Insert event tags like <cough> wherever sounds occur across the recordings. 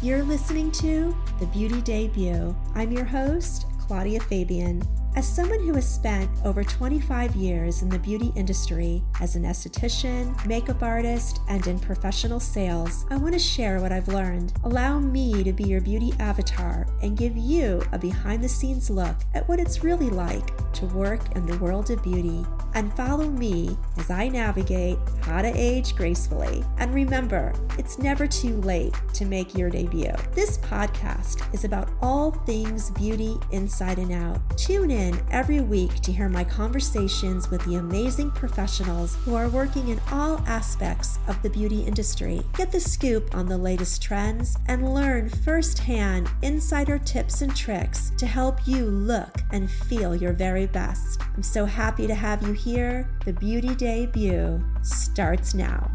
You're listening to The Beauty Debut. I'm your host, Claudia Fabian. As someone who has spent over 25 years in the beauty industry as an esthetician, makeup artist, and in professional sales, I want to share what I've learned. Allow me to be your beauty avatar and give you a behind the scenes look at what it's really like to work in the world of beauty. And follow me as I navigate how to age gracefully. And remember, it's never too late to make your debut. This podcast is about all things beauty inside and out. Tune in every week to hear my conversations with the amazing professionals who are working in all aspects of the beauty industry. Get the scoop on the latest trends and learn firsthand insider tips and tricks to help you look and feel your very best. I'm so happy to have you here. The Beauty Debut starts now.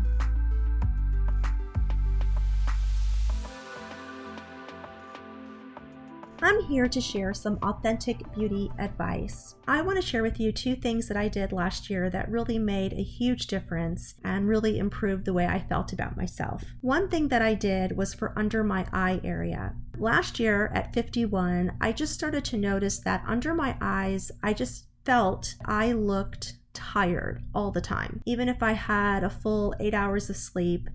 I'm here to share some authentic beauty advice. I want to share with you two things that I did last year that really made a huge difference and really improved the way I felt about myself. One thing that I did was for under my eye area. Last year at 51, I just started to notice that under my eyes, I just felt I looked tired all the time. Even if I had a full eight hours of sleep,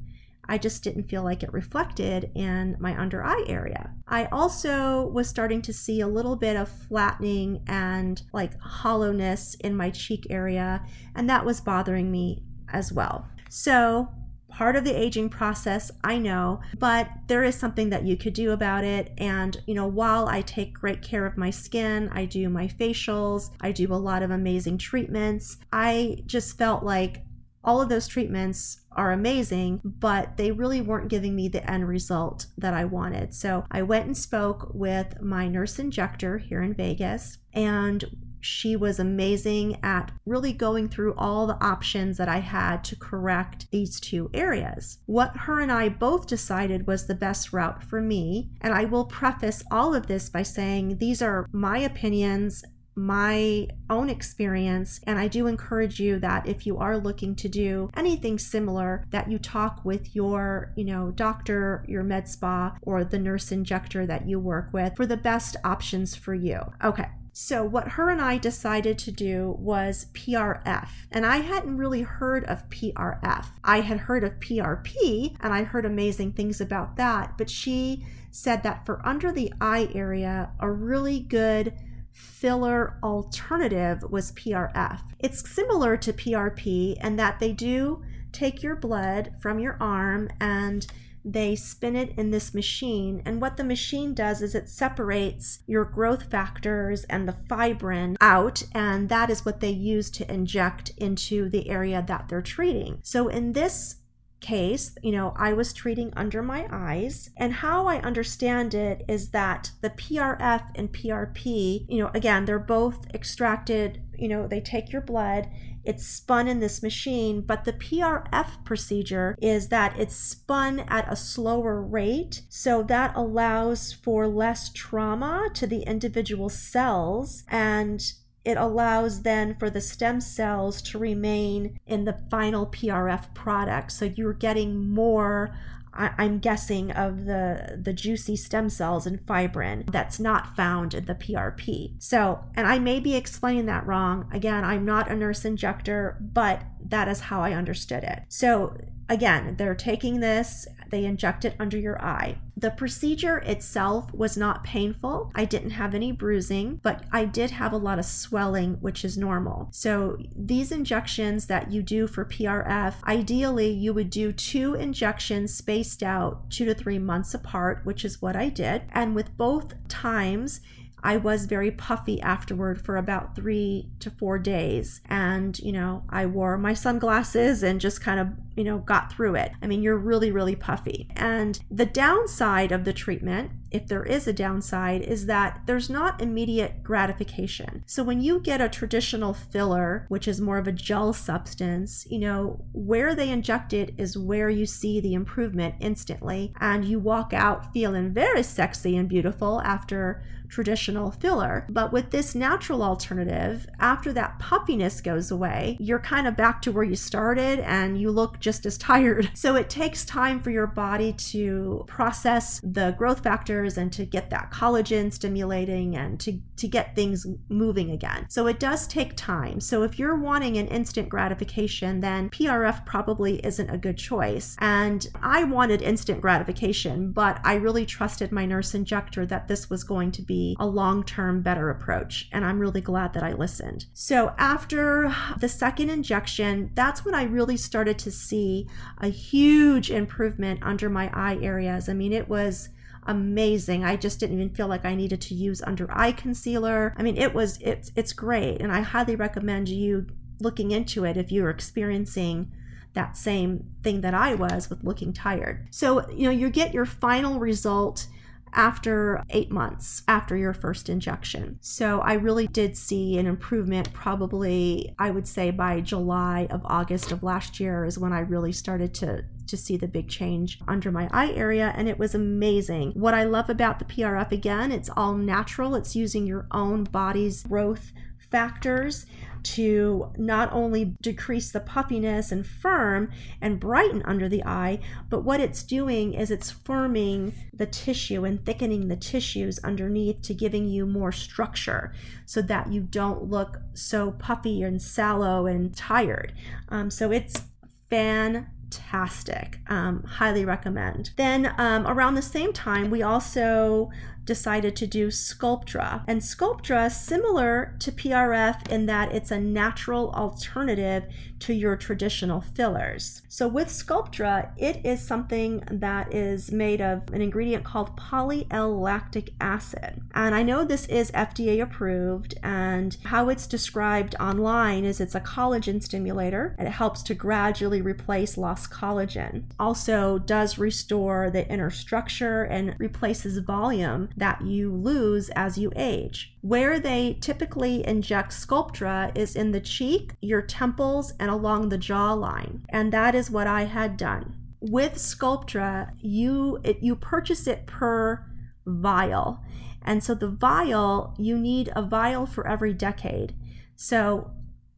I just didn't feel like it reflected in my under eye area. I also was starting to see a little bit of flattening and like hollowness in my cheek area, and that was bothering me as well. So, part of the aging process, I know, but there is something that you could do about it. And, you know, while I take great care of my skin, I do my facials, I do a lot of amazing treatments, I just felt like all of those treatments are amazing, but they really weren't giving me the end result that I wanted. So I went and spoke with my nurse injector here in Vegas, and she was amazing at really going through all the options that I had to correct these two areas. What her and I both decided was the best route for me, and I will preface all of this by saying these are my opinions my own experience and I do encourage you that if you are looking to do anything similar that you talk with your, you know, doctor, your med spa or the nurse injector that you work with for the best options for you. Okay. So, what her and I decided to do was PRF. And I hadn't really heard of PRF. I had heard of PRP and I heard amazing things about that. But she said that for under the eye area, a really good filler alternative was PRF. It's similar to PRP in that they do take your blood from your arm and they spin it in this machine. And what the machine does is it separates your growth factors and the fibrin out, and that is what they use to inject into the area that they're treating. So, in this case, you know, I was treating under my eyes. And how I understand it is that the PRF and PRP, you know, again, they're both extracted, you know, they take your blood, it's spun in this machine, but the PRF procedure is that it's spun at a slower rate. So that allows for less trauma to the individual cells and it allows then for the stem cells to remain in the final PRF product. So you're getting more I'm guessing of the the juicy stem cells and fibrin that's not found in the PRP. So, and I may be explaining that wrong. Again, I'm not a nurse injector, but that is how I understood it. So, again, they're taking this they inject it under your eye. The procedure itself was not painful. I didn't have any bruising, but I did have a lot of swelling, which is normal. So, these injections that you do for PRF, ideally, you would do two injections spaced out two to three months apart, which is what I did. And with both times, I was very puffy afterward for about three to four days. And, you know, I wore my sunglasses and just kind of, you know, got through it. I mean, you're really, really puffy. And the downside of the treatment if there is a downside, is that there's not immediate gratification. So when you get a traditional filler, which is more of a gel substance, you know, where they inject it is where you see the improvement instantly. And you walk out feeling very sexy and beautiful after traditional filler. But with this natural alternative, after that puffiness goes away, you're kind of back to where you started and you look just as tired. <laughs> So it takes time for your body to process the growth and to get that collagen stimulating and to, to get things moving again. So it does take time. So if you're wanting an instant gratification, then PRF probably isn't a good choice. And I wanted instant gratification, but I really trusted my nurse injector that this was going to be a long term better approach. And I'm really glad that I listened. So after the second injection, that's when I really started to see a huge improvement under my eye areas. I mean, it was amazing. I just didn't even feel like I needed to use under eye concealer. I mean, it was it's it's great and I highly recommend you looking into it if you're experiencing that same thing that I was with looking tired. So, you know, you get your final result after eight months after your first injection. So I really did see an improvement, probably, I would say by July of August of last year is when I really started to to see the big change under my eye area and it was amazing. What I love about the PRF again, it's all natural. It's using your own body's growth factors to not only decrease the puffiness and firm and brighten under the eye, but what it's doing is it's firming the tissue and thickening the tissues underneath to giving you more structure so that you don't look so puffy and sallow and tired. Um, so it's fan fantastic. Um, highly recommend. Then um, around the same time, we also decided to do Sculptra. And Sculptra, is similar to PRF in that it's a natural alternative to your traditional fillers. So with Sculptra, it is something that is made of an ingredient called poly-L-lactic acid. And I know this is FDA approved and how it's described online is it's a collagen stimulator and it helps to gradually replace lost collagen. Also does restore the inner structure and replaces volume that you lose as you age. Where they typically inject Sculptra is in the cheek, your temples, and along the jawline. And that is what I had done. With Sculptra, you it, you purchase it per vial. And so the vial, you need a vial for every decade. So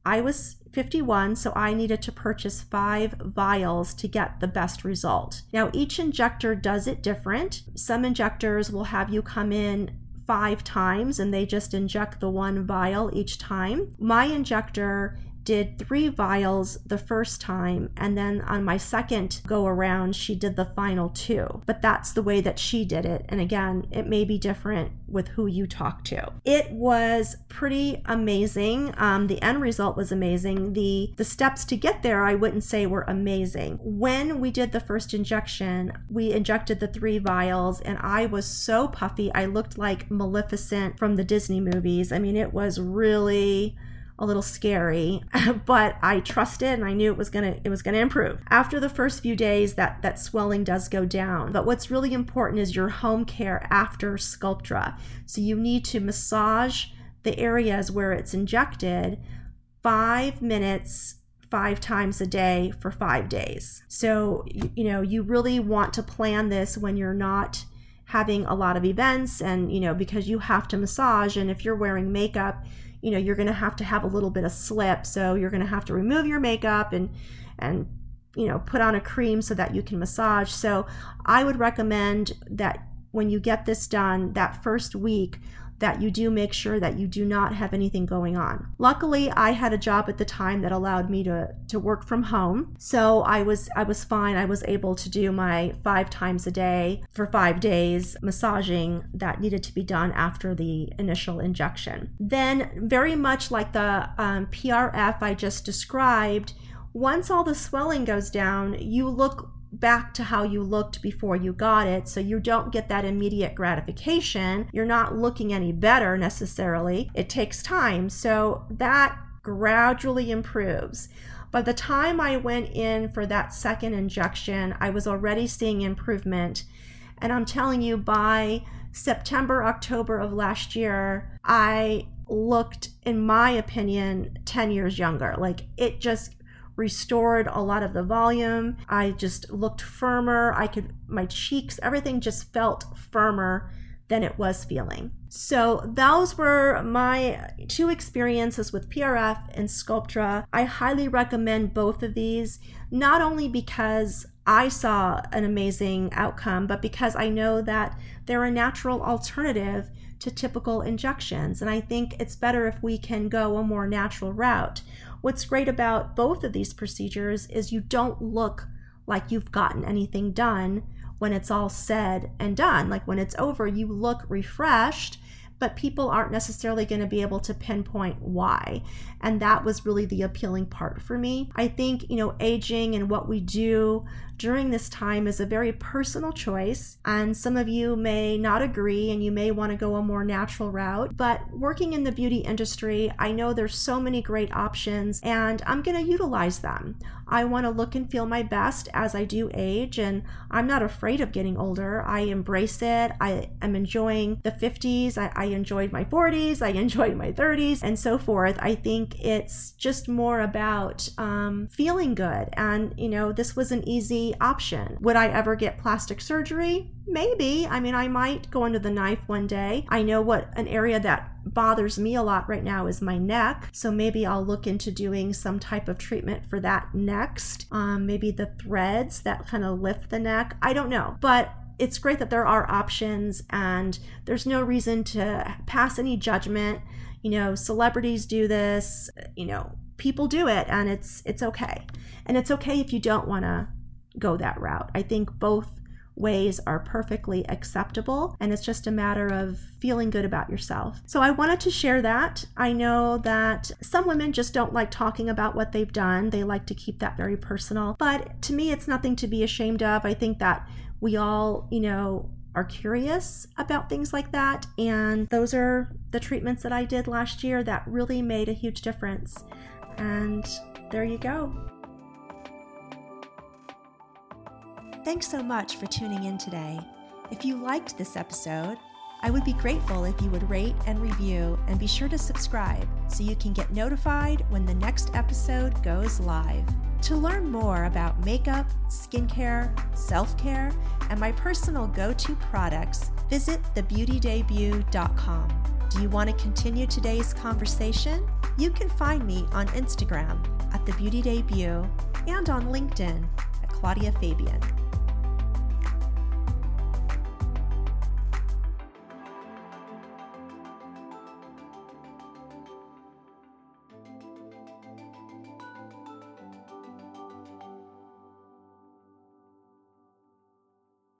I was 51, so I needed to purchase five vials to get the best result. Now, each injector does it different. Some injectors will have you come in five times and they just inject the one vial each time. My injector did three vials the first time, and then on my second go around, she did the final two. But that's the way that she did it. And again, it may be different with who you talk to. It was pretty amazing. Um, the end result was amazing. The the steps to get there, I wouldn't say were amazing. When we did the first injection, we injected the three vials, and I was so puffy. I looked like Maleficent from the Disney movies. I mean, it was really a little scary, <laughs> but I trusted and I knew it was gonna it was gonna improve. After the first few days, that that swelling does go down. But what's really important is your home care after Sculptra. So you need to massage the areas where it's injected five minutes five times a day for five days. So, you know, you really want to plan this when you're not having a lot of events and, you know, because you have to massage. And if you're wearing makeup, you know you're going to have to have a little bit of slip so you're going to have to remove your makeup and and you know put on a cream so that you can massage. So i would recommend that when you get this done that first week that you do make sure that you do not have anything going on. Luckily, I had a job at the time that allowed me to to work from home. So I was I was fine. I was able to do my 5 times a day for 5 days massaging that needed to be done after the initial injection. Then very much like the um, PRF I just described, once all the swelling goes down, you look back to how you looked before you got it. So you don't get that immediate gratification. You're not looking any better necessarily. It takes time. So that gradually improves. By the time I went in for that second injection, I was already seeing improvement. And I'm telling you, by September, October of last year, I looked, in my opinion, 10 years younger. Like it just restored a lot of the volume. I just looked firmer. I could, my cheeks, everything just felt firmer than it was feeling. So, those were my two experiences with PRF and Sculptra. I highly recommend both of these, not only because I saw an amazing outcome, but because I know that they're a natural alternative to typical injections. And I think it's better if we can go a more natural route. What's great about both of these procedures is you don't look like you've gotten anything done when it's all said and done. Like when it's over, you look refreshed but people aren't necessarily going to be able to pinpoint why. And that was really the appealing part for me. I think, you know, aging and what we do during this time is a very personal choice. And some of you may not agree and you may want to go a more natural route. But working in the beauty industry, I know there's so many great options and I'm going to utilize them. I want to look and feel my best as I do age, and I'm not afraid of getting older. I embrace it. I am enjoying the 50s. I, I enjoyed my 40s. I <laughs> enjoyed my 30s, and so forth. I think it's just more about um, feeling good. And, you know, this was an easy option. Would I ever get plastic surgery? Maybe. I mean, I might go under the knife one day. I know what an area that bothers me a lot right now is my neck. So maybe I'll look into doing some type of treatment for that next. Um, maybe the threads that kind of lift the neck. I don't know. But it's great that there are options and there's no reason to pass any judgment. You know, celebrities do this, you know, people do it and it's it's okay. And it's okay if you don't want to go that route. I think both ways are perfectly acceptable and it's just a matter of feeling good about yourself. So I wanted to share that. I know that some women just don't like talking about what they've done. They like to keep that very personal. But to me it's nothing to be ashamed of. I think that we all, you know, are curious about things like that and those are the treatments that I did last year that really made a huge difference. And there you go. Thanks so much for tuning in today. If you liked this episode, I would be grateful if you would rate and review and be sure to subscribe so you can get notified when the next episode goes live. To learn more about makeup, skincare, self care, and my personal go to products, visit thebeautydebut.com. Do you want to continue today's conversation? You can find me on Instagram at The Beauty Debut and on LinkedIn at Claudia Fabian.